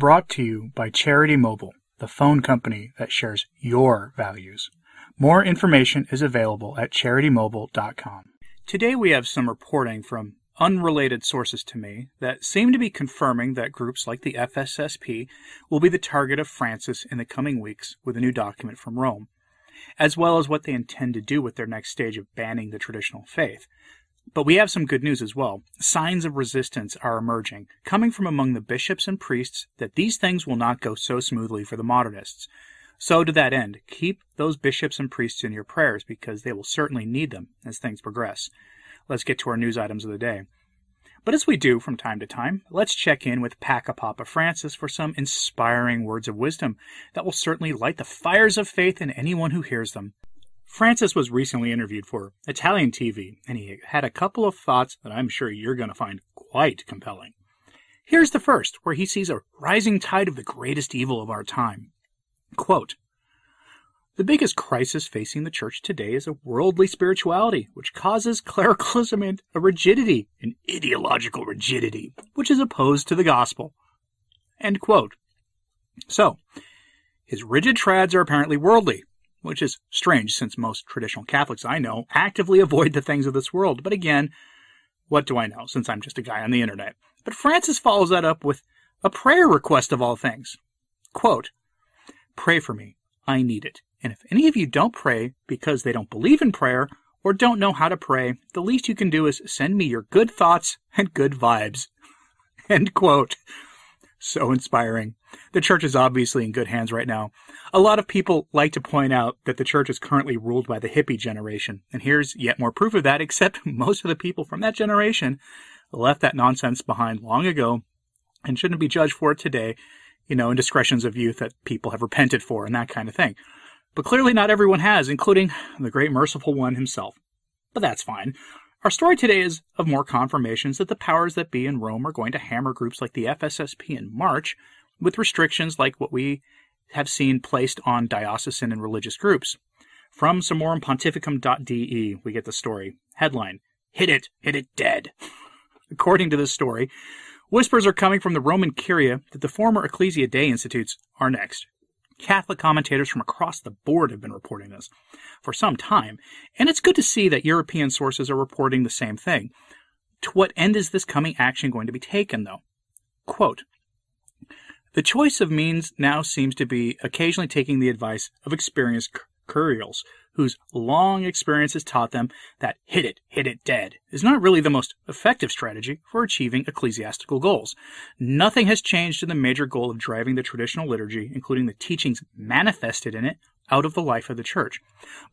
Brought to you by Charity Mobile, the phone company that shares your values. More information is available at charitymobile.com. Today we have some reporting from unrelated sources to me that seem to be confirming that groups like the FSSP will be the target of Francis in the coming weeks with a new document from Rome, as well as what they intend to do with their next stage of banning the traditional faith. But we have some good news as well. Signs of resistance are emerging, coming from among the bishops and priests that these things will not go so smoothly for the modernists. So, to that end, keep those bishops and priests in your prayers because they will certainly need them as things progress. Let's get to our news items of the day. But as we do from time to time, let's check in with Pacapapa Francis for some inspiring words of wisdom that will certainly light the fires of faith in anyone who hears them. Francis was recently interviewed for Italian TV, and he had a couple of thoughts that I'm sure you're going to find quite compelling. Here's the first, where he sees a rising tide of the greatest evil of our time. Quote, the biggest crisis facing the church today is a worldly spirituality, which causes clericalism and a rigidity, an ideological rigidity, which is opposed to the gospel. End quote. So, his rigid trads are apparently worldly, which is strange since most traditional Catholics I know actively avoid the things of this world. But again, what do I know since I'm just a guy on the internet? But Francis follows that up with a prayer request of all things. Quote, Pray for me. I need it. And if any of you don't pray because they don't believe in prayer or don't know how to pray, the least you can do is send me your good thoughts and good vibes. End quote. So inspiring. The church is obviously in good hands right now. A lot of people like to point out that the church is currently ruled by the hippie generation, and here's yet more proof of that, except most of the people from that generation left that nonsense behind long ago and shouldn't be judged for it today, you know, indiscretions of youth that people have repented for and that kind of thing. But clearly not everyone has, including the great merciful one himself. But that's fine. Our story today is of more confirmations that the powers that be in Rome are going to hammer groups like the FSSP in March with restrictions like what we have seen placed on diocesan and religious groups. From summorum we get the story. Headline Hit it, hit it dead. According to this story, whispers are coming from the Roman Curia that the former Ecclesia Dei institutes are next. Catholic commentators from across the board have been reporting this for some time, and it's good to see that European sources are reporting the same thing. To what end is this coming action going to be taken, though? Quote, the choice of means now seems to be occasionally taking the advice of experienced curials, whose long experience has taught them that hit it, hit it dead is not really the most effective strategy for achieving ecclesiastical goals. Nothing has changed in the major goal of driving the traditional liturgy, including the teachings manifested in it, out of the life of the Church.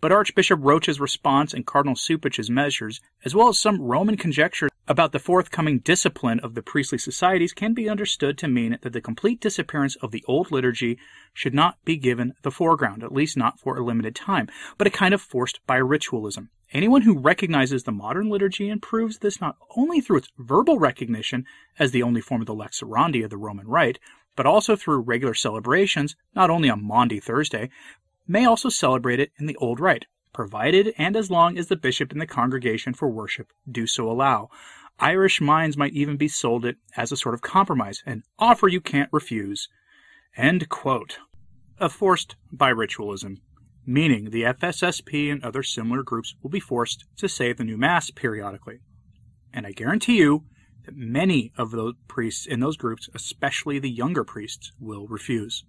But Archbishop Roche's response and Cardinal Cupich's measures, as well as some Roman conjecture about the forthcoming discipline of the priestly societies, can be understood to mean that the complete disappearance of the old liturgy should not be given the foreground, at least not for a limited time, but a kind of forced bi-ritualism. Anyone who recognizes the modern liturgy and proves this not only through its verbal recognition as the only form of the lex orandi of the Roman Rite, but also through regular celebrations, not only on Maundy Thursday, may also celebrate it in the old rite, provided and as long as the bishop and the congregation for worship do so allow. Irish minds might even be sold it as a sort of compromise, an offer you can't refuse. End quote. A forced bi-ritualism, meaning the FSSP and other similar groups will be forced to say the new Mass periodically. And I guarantee you that many of those priests in those groups, especially the younger priests, will refuse.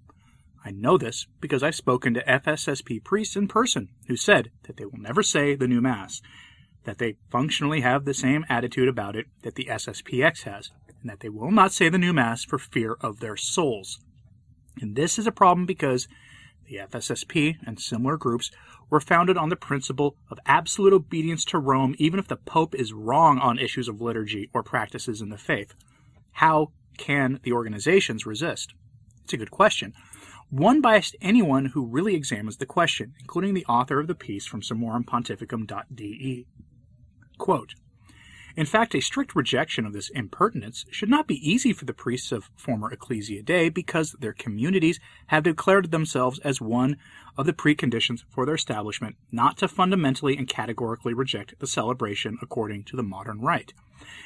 I know this because I've spoken to FSSP priests in person who said that they will never say the new Mass, that they functionally have the same attitude about it that the SSPX has, and that they will not say the new Mass for fear of their souls. And this is a problem because the FSSP and similar groups were founded on the principle of absolute obedience to Rome, even if the Pope is wrong on issues of liturgy or practices in the faith. How can the organizations resist? It's a good question. One biased anyone who really examines the question, including the author of the piece from summorum pontificum.de. Quote, In fact, a strict rejection of this impertinence should not be easy for the priests of former Ecclesia Dei because their communities have declared themselves as one of the preconditions for their establishment not to fundamentally and categorically reject the celebration according to the modern rite.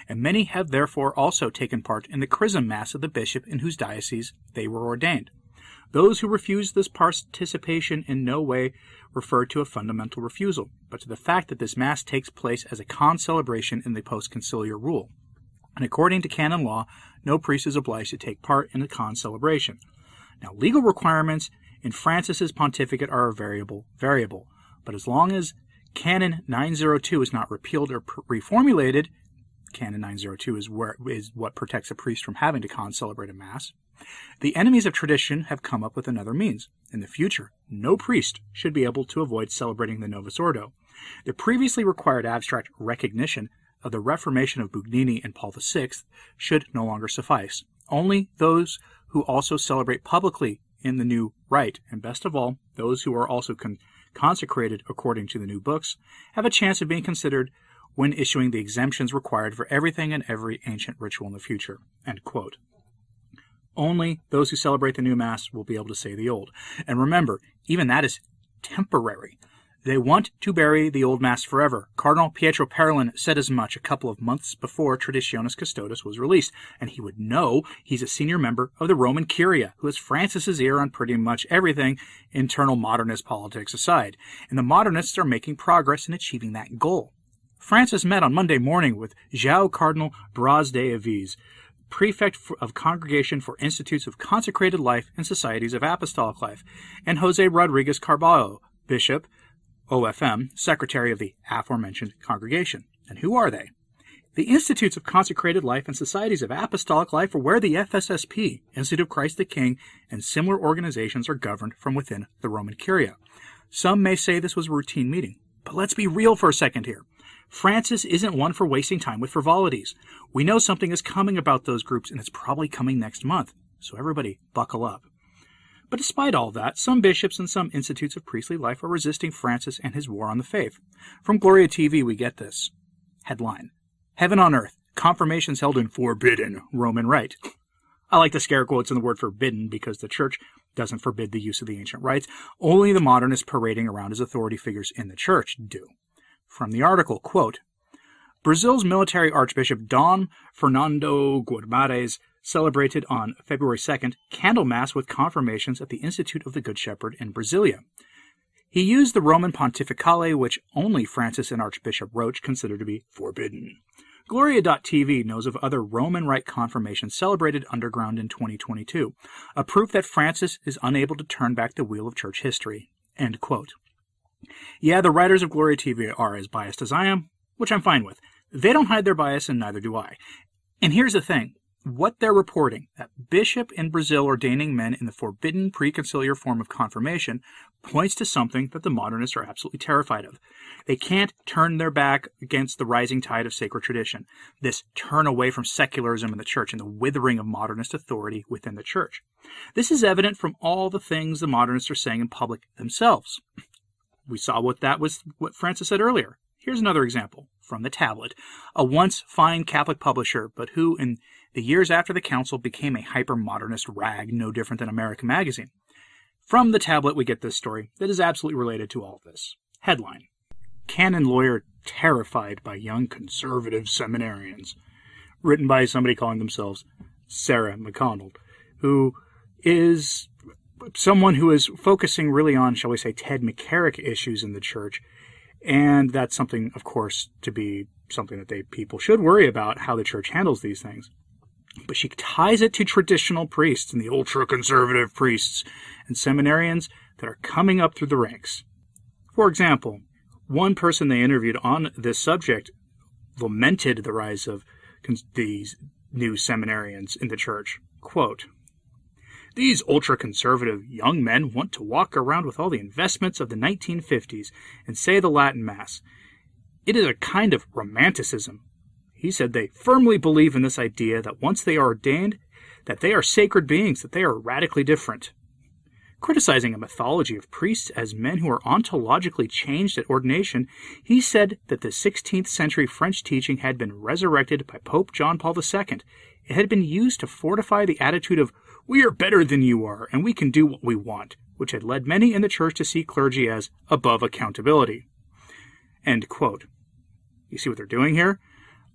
And many have therefore also taken part in the chrism mass of the bishop in whose diocese they were ordained. Those who refuse this participation in no way refer to a fundamental refusal, but to the fact that this Mass takes place as a concelebration in the post-conciliar rule. And according to canon law, no priest is obliged to take part in the concelebration. Now, legal requirements in Francis's pontificate are a variable, variable, but as long as Canon 902 is not repealed or reformulated, Canon 902 is where is what protects a priest from having to concelebrate a mass. The enemies of tradition have come up with another means. In the future, no priest should be able to avoid celebrating the Novus Ordo. The previously required abstract recognition of the Reformation of Bugnini and Paul VI should no longer suffice. Only those who also celebrate publicly in the new rite, and best of all, those who are also con- consecrated according to the new books, have a chance of being considered when issuing the exemptions required for everything and every ancient ritual in the future. Only those who celebrate the new Mass will be able to say the old. And remember, even that is temporary. They want to bury the old Mass forever. Cardinal Pietro Parolin said as much a couple of months before Traditionis Custodes was released, and he would know he's a senior member of the Roman Curia, who has Francis's ear on pretty much everything, internal modernist politics aside. And the modernists are making progress in achieving that goal. Francis met on Monday morning with João Cardinal Braz de Aviz, prefect of Congregation for Institutes of Consecrated Life and Societies of Apostolic Life, and Jose Rodriguez Carballo, Bishop, OFM, Secretary of the aforementioned congregation. And who are they? The Institutes of Consecrated Life and Societies of Apostolic Life are where the FSSP, Institute of Christ the King, and similar organizations are governed from within the Roman Curia. Some may say this was a routine meeting, but let's be real for a second here. Francis isn't one for wasting time with frivolities. We know something is coming about those groups, and it's probably coming next month. So everybody, buckle up. But despite all that, some bishops and some institutes of priestly life are resisting Francis and his war on the faith. From Gloria TV, we get this headline Heaven on Earth, confirmations held in forbidden Roman rite. I like the scare quotes in the word forbidden because the church doesn't forbid the use of the ancient rites. Only the modernists parading around as authority figures in the church do from the article, quote, Brazil's military archbishop Dom Fernando Guimarães celebrated on February 2nd Candlemas with confirmations at the Institute of the Good Shepherd in Brasilia. He used the Roman Pontificale, which only Francis and Archbishop Roche consider to be forbidden. Gloria.tv knows of other Roman Rite confirmations celebrated underground in 2022, a proof that Francis is unable to turn back the wheel of church history. End quote. Yeah, the writers of Gloria TV are as biased as I am, which I'm fine with. They don't hide their bias, and neither do I. And here's the thing what they're reporting that bishop in Brazil ordaining men in the forbidden preconciliar form of confirmation points to something that the modernists are absolutely terrified of. They can't turn their back against the rising tide of sacred tradition, this turn away from secularism in the church and the withering of modernist authority within the church. This is evident from all the things the modernists are saying in public themselves. We saw what that was, what Francis said earlier. Here's another example from the tablet. A once fine Catholic publisher, but who, in the years after the council, became a hyper modernist rag no different than American Magazine. From the tablet, we get this story that is absolutely related to all of this. Headline Canon lawyer terrified by young conservative seminarians. Written by somebody calling themselves Sarah McConnell, who is someone who is focusing really on, shall we say, Ted McCarrick issues in the church. And that's something, of course, to be something that they people should worry about how the church handles these things. But she ties it to traditional priests and the ultra conservative priests and seminarians that are coming up through the ranks. For example, one person they interviewed on this subject lamented the rise of these new seminarians in the church. Quote, these ultra conservative young men want to walk around with all the investments of the 1950s and say the Latin Mass. It is a kind of romanticism. He said they firmly believe in this idea that once they are ordained, that they are sacred beings, that they are radically different. Criticizing a mythology of priests as men who are ontologically changed at ordination, he said that the 16th century French teaching had been resurrected by Pope John Paul II. It had been used to fortify the attitude of, we are better than you are, and we can do what we want, which had led many in the church to see clergy as above accountability. End quote. You see what they're doing here?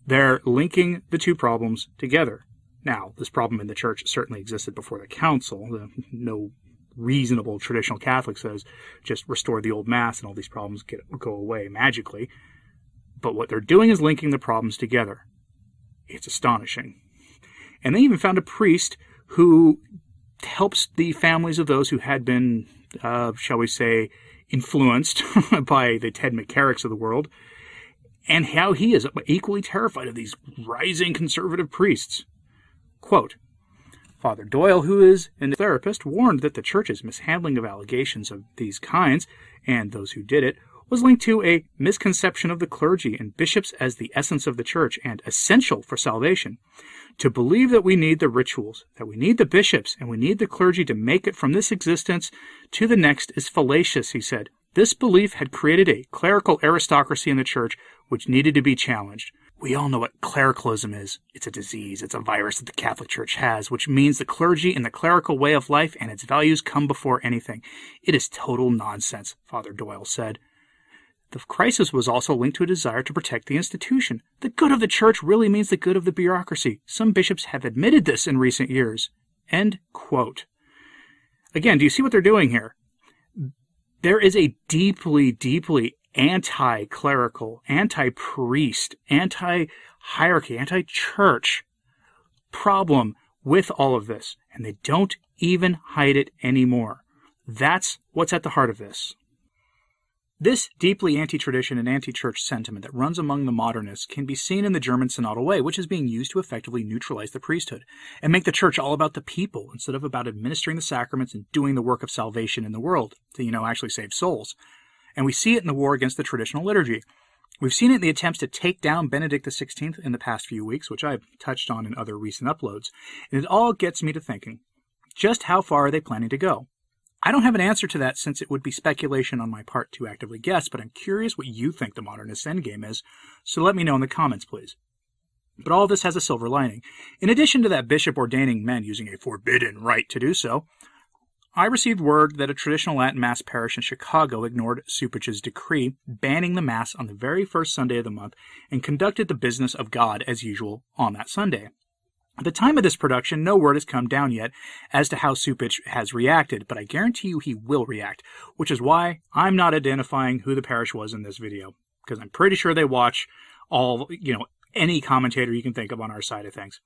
They're linking the two problems together. Now, this problem in the church certainly existed before the council. No reasonable traditional Catholic says just restore the old Mass and all these problems get, go away magically. But what they're doing is linking the problems together. It's astonishing. And they even found a priest who helps the families of those who had been, uh, shall we say, influenced by the Ted McCarricks of the world, and how he is equally terrified of these rising conservative priests. Quote, Father Doyle, who is a therapist, warned that the church's mishandling of allegations of these kinds, and those who did it, was linked to a misconception of the clergy and bishops as the essence of the church and essential for salvation. To believe that we need the rituals, that we need the bishops, and we need the clergy to make it from this existence to the next is fallacious, he said. This belief had created a clerical aristocracy in the church which needed to be challenged. We all know what clericalism is. It's a disease, it's a virus that the Catholic Church has, which means the clergy and the clerical way of life and its values come before anything. It is total nonsense, Father Doyle said. The crisis was also linked to a desire to protect the institution. The good of the church really means the good of the bureaucracy. Some bishops have admitted this in recent years. End quote. Again, do you see what they're doing here? There is a deeply, deeply anti clerical, anti priest, anti hierarchy, anti church problem with all of this, and they don't even hide it anymore. That's what's at the heart of this. This deeply anti tradition and anti church sentiment that runs among the modernists can be seen in the German synodal way, which is being used to effectively neutralize the priesthood and make the church all about the people instead of about administering the sacraments and doing the work of salvation in the world to, you know, actually save souls. And we see it in the war against the traditional liturgy. We've seen it in the attempts to take down Benedict XVI in the past few weeks, which I've touched on in other recent uploads. And it all gets me to thinking just how far are they planning to go? I don't have an answer to that since it would be speculation on my part to actively guess, but I'm curious what you think the modernist endgame is, so let me know in the comments, please. But all this has a silver lining. In addition to that bishop ordaining men using a forbidden rite to do so, I received word that a traditional Latin Mass parish in Chicago ignored Cupich's decree banning the Mass on the very first Sunday of the month and conducted the business of God as usual on that Sunday. At the time of this production, no word has come down yet as to how Cupich has reacted, but I guarantee you he will react, which is why I'm not identifying who the parish was in this video, because I'm pretty sure they watch all, you know, any commentator you can think of on our side of things.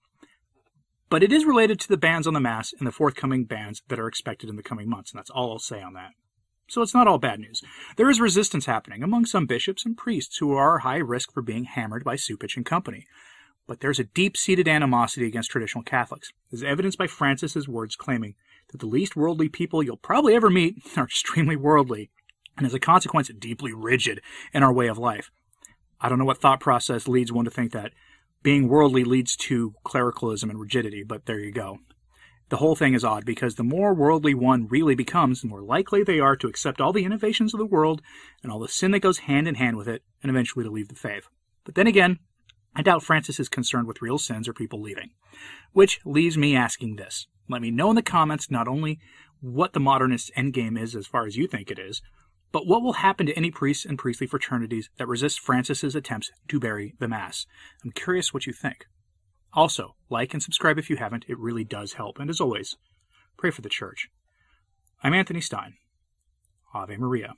But it is related to the bans on the Mass and the forthcoming bans that are expected in the coming months, and that's all I'll say on that. So it's not all bad news. There is resistance happening among some bishops and priests who are high risk for being hammered by Cupich and company but there's a deep-seated animosity against traditional Catholics, as evidenced by Francis's words claiming that the least worldly people you'll probably ever meet are extremely worldly, and as a consequence, deeply rigid in our way of life. I don't know what thought process leads one to think that being worldly leads to clericalism and rigidity, but there you go. The whole thing is odd because the more worldly one really becomes, the more likely they are to accept all the innovations of the world and all the sin that goes hand in hand with it, and eventually to leave the faith. But then again, I doubt Francis is concerned with real sins or people leaving. Which leaves me asking this. Let me know in the comments not only what the modernist endgame is as far as you think it is, but what will happen to any priests and priestly fraternities that resist Francis's attempts to bury the Mass? I'm curious what you think. Also, like and subscribe if you haven't, it really does help. And as always, pray for the Church. I'm Anthony Stine. Ave Maria.